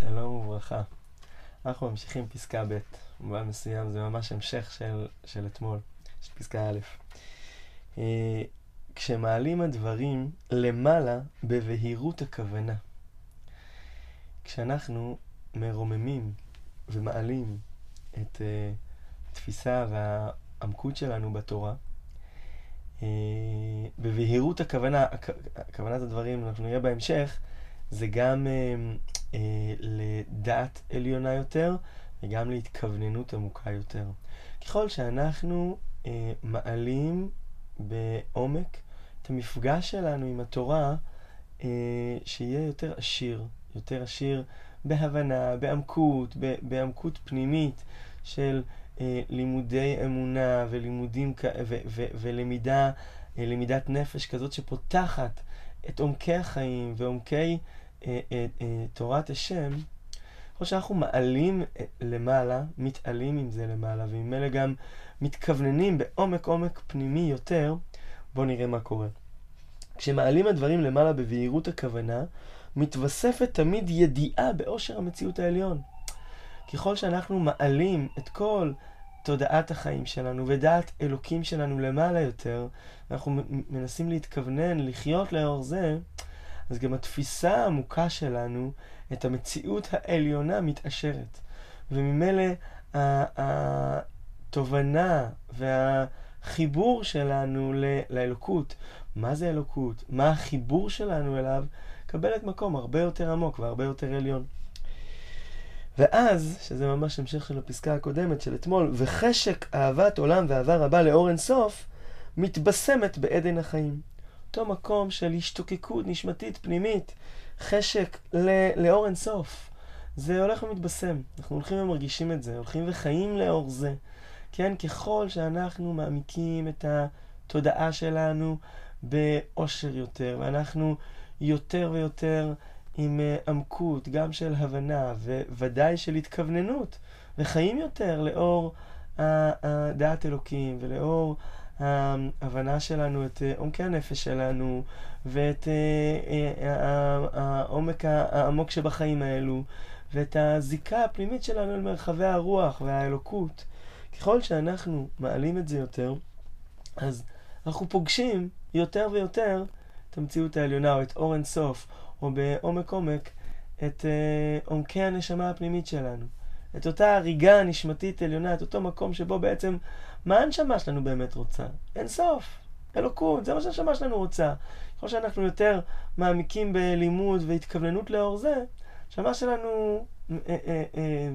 שלום וברכה. אנחנו ממשיכים פסקה ב', במובן מסוים זה ממש המשך של, של אתמול, של פסקה א'. אה, כשמעלים הדברים למעלה בבהירות הכוונה. כשאנחנו מרוממים ומעלים את uh, התפיסה והעמקות שלנו בתורה, uh, בבהירות הכוונה, הכוונת הדברים, אנחנו נראה בהמשך, זה גם uh, uh, לדעת עליונה יותר וגם להתכווננות עמוקה יותר. ככל שאנחנו uh, מעלים בעומק את המפגש שלנו עם התורה, uh, שיהיה יותר עשיר, יותר עשיר בהבנה, בעמקות, בעמקות פנימית של uh, לימודי אמונה ולימודים ו- ו- ולמידה, uh, למידת נפש כזאת שפותחת את עומקי החיים ועומקי תורת השם, או שאנחנו מעלים למעלה, מתעלים עם זה למעלה, וממילא גם מתכווננים בעומק עומק פנימי יותר, בואו נראה מה קורה. כשמעלים הדברים למעלה בבהירות הכוונה, מתווספת תמיד ידיעה באושר המציאות העליון. ככל שאנחנו מעלים את כל תודעת החיים שלנו ודעת אלוקים שלנו למעלה יותר, אנחנו מנסים להתכוונן, לחיות לאור זה, אז גם התפיסה העמוקה שלנו את המציאות העליונה מתעשרת. וממילא התובנה והחיבור שלנו לאלוקות, מה זה אלוקות, מה החיבור שלנו אליו, מקבלת מקום הרבה יותר עמוק והרבה יותר עליון. ואז, שזה ממש המשך של הפסקה הקודמת של אתמול, וחשק אהבת עולם ואהבה רבה לאור אינסוף, מתבשמת בעדן החיים. אותו מקום של השתוקקות נשמתית פנימית, חשק לאור אינסוף. זה הולך ומתבשם. אנחנו הולכים ומרגישים את זה, הולכים וחיים לאור זה. כן, ככל שאנחנו מעמיקים את התודעה שלנו באושר יותר, ואנחנו יותר ויותר עם אה, עמקות, גם של הבנה, וודאי של התכווננות, וחיים יותר לאור דעת אלוקים, ולאור ההבנה שלנו את אה, עומקי הנפש שלנו, ואת אה, העומק העמוק שבחיים האלו, ואת הזיקה הפנימית שלנו אל מרחבי הרוח והאלוקות. ככל שאנחנו מעלים את זה יותר, אז אנחנו פוגשים יותר ויותר את המציאות העליונה, או את אור אינסוף, או בעומק עומק, את עומקי הנשמה הפנימית שלנו. את אותה הריגה נשמתית עליונה, את אותו מקום שבו בעצם, מה הנשמה שלנו באמת רוצה? אין סוף. אלוקות, זה מה שהנשמה שלנו רוצה. ככל שאנחנו יותר מעמיקים בלימוד והתכווננות לאור זה, הנשמה שלנו, אה, אה, אה,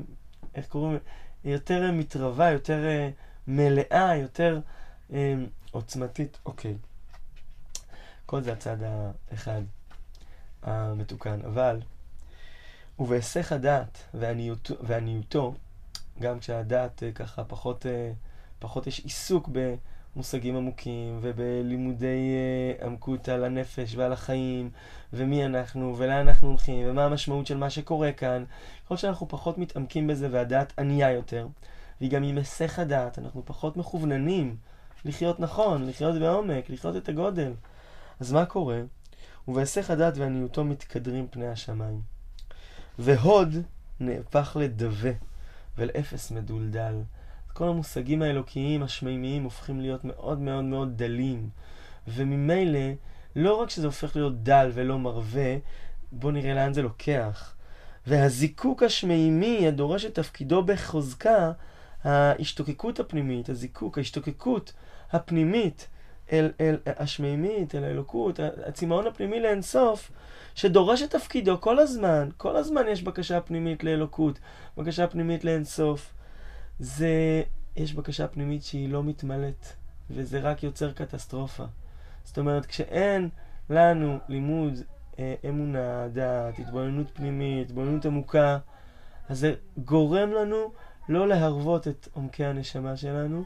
איך קוראים, יותר מתרבה, יותר אה, מלאה, יותר עוצמתית. אוקיי. כל זה הצד האחד המתוקן. אבל, ובהיסח הדעת ועניות, ועניותו, גם כשהדעת אה, ככה פחות, אה, פחות יש עיסוק במושגים עמוקים ובלימודי אה, עמקות על הנפש ועל החיים ומי אנחנו ולאן אנחנו הולכים ומה המשמעות של מה שקורה כאן, ככל שאנחנו פחות מתעמקים בזה והדעת ענייה יותר, והיא גם עם היסח הדעת, אנחנו פחות מכווננים לחיות נכון, לחיות בעומק, לחיות את הגודל. אז מה קורה? ובהיסח הדעת ועניותו מתקדרים פני השמיים. והוד נהפך לדווה ולאפס מדולדל. כל המושגים האלוקיים השמימיים הופכים להיות מאוד מאוד מאוד דלים. וממילא, לא רק שזה הופך להיות דל ולא מרווה, בואו נראה לאן זה לוקח. והזיקוק השמימי הדורש את תפקידו בחוזקה, ההשתוקקות הפנימית, הזיקוק, ההשתוקקות הפנימית אל, אל השמימית, אל האלוקות, הצמאון הפנימי לאינסוף, שדורש את תפקידו כל הזמן. כל הזמן יש בקשה פנימית לאלוקות, בקשה פנימית לאינסוף. זה, יש בקשה פנימית שהיא לא מתמלאת, וזה רק יוצר קטסטרופה. זאת אומרת, כשאין לנו לימוד אה, אמונה, דעת, התבוננות פנימית, התבוננות עמוקה, אז זה גורם לנו לא להרוות את עומקי הנשמה שלנו,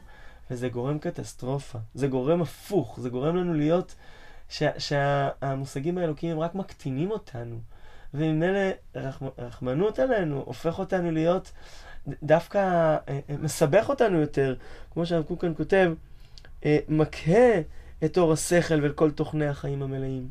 וזה גורם קטסטרופה. זה גורם הפוך, זה גורם לנו להיות, שהמושגים האלוקיים הם רק מקטינים אותנו. וממילא רחמ, רחמנות עלינו הופך אותנו להיות, דווקא אה, אה, מסבך אותנו יותר, כמו שהרב קוקן כותב, אה, מקהה את אור השכל ואת כל תוכני החיים המלאים.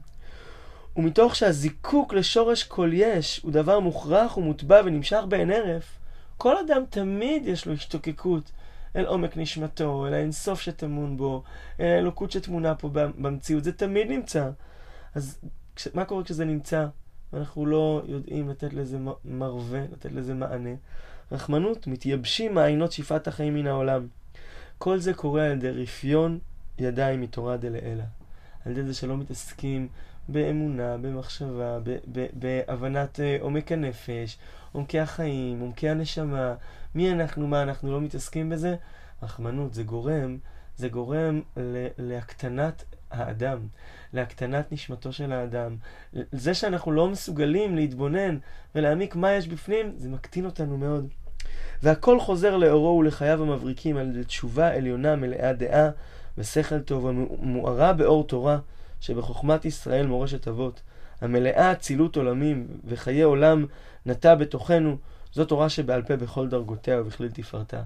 ומתוך שהזיקוק לשורש כל יש הוא דבר מוכרח ומוטבע ונמשך בעין הרף, כל אדם תמיד יש לו השתוקקות אל עומק נשמתו, אל האינסוף שטמון בו, אל האלוקות שטמונה פה במציאות, זה תמיד נמצא. אז מה קורה כשזה נמצא ואנחנו לא יודעים לתת לזה מרווה, לתת לזה מענה? רחמנות, מתייבשים מעיינות שפעת החיים מן העולם. כל זה קורה על ידי רפיון ידיים מתורה דלעילא. על ידי זה שלא מתעסקים באמונה, במחשבה, בהבנת uh, עומק הנפש, עומקי החיים, עומקי הנשמה, מי אנחנו, מה אנחנו, לא מתעסקים בזה. רחמנות, זה גורם, זה גורם להקטנת האדם, להקטנת נשמתו של האדם. זה שאנחנו לא מסוגלים להתבונן ולהעמיק מה יש בפנים, זה מקטין אותנו מאוד. והכל חוזר לאורו ולחייו המבריקים על ידי תשובה עליונה מלאה דעה ושכל טוב המוארה באור תורה שבחוכמת ישראל מורשת אבות המלאה אצילות עולמים וחיי עולם נטע בתוכנו זו תורה שבעל פה בכל דרגותיה ובכליל תפארתה.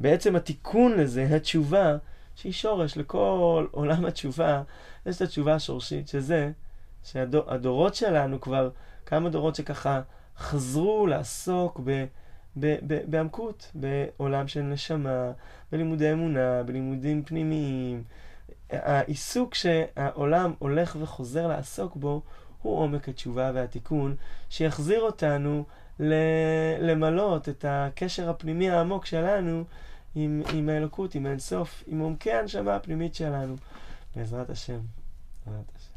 בעצם התיקון לזה, התשובה, שהיא שורש לכל עולם התשובה, יש את התשובה השורשית, שזה שהדורות שלנו כבר, כמה דורות שככה חזרו לעסוק ב... בעמקות, בעולם של נשמה, בלימודי אמונה, בלימודים פנימיים. העיסוק שהעולם הולך וחוזר לעסוק בו הוא עומק התשובה והתיקון, שיחזיר אותנו למלות את הקשר הפנימי העמוק שלנו עם, עם האלוקות, עם האינסוף, עם עומקי הנשמה הפנימית שלנו. בעזרת השם. בעזרת השם.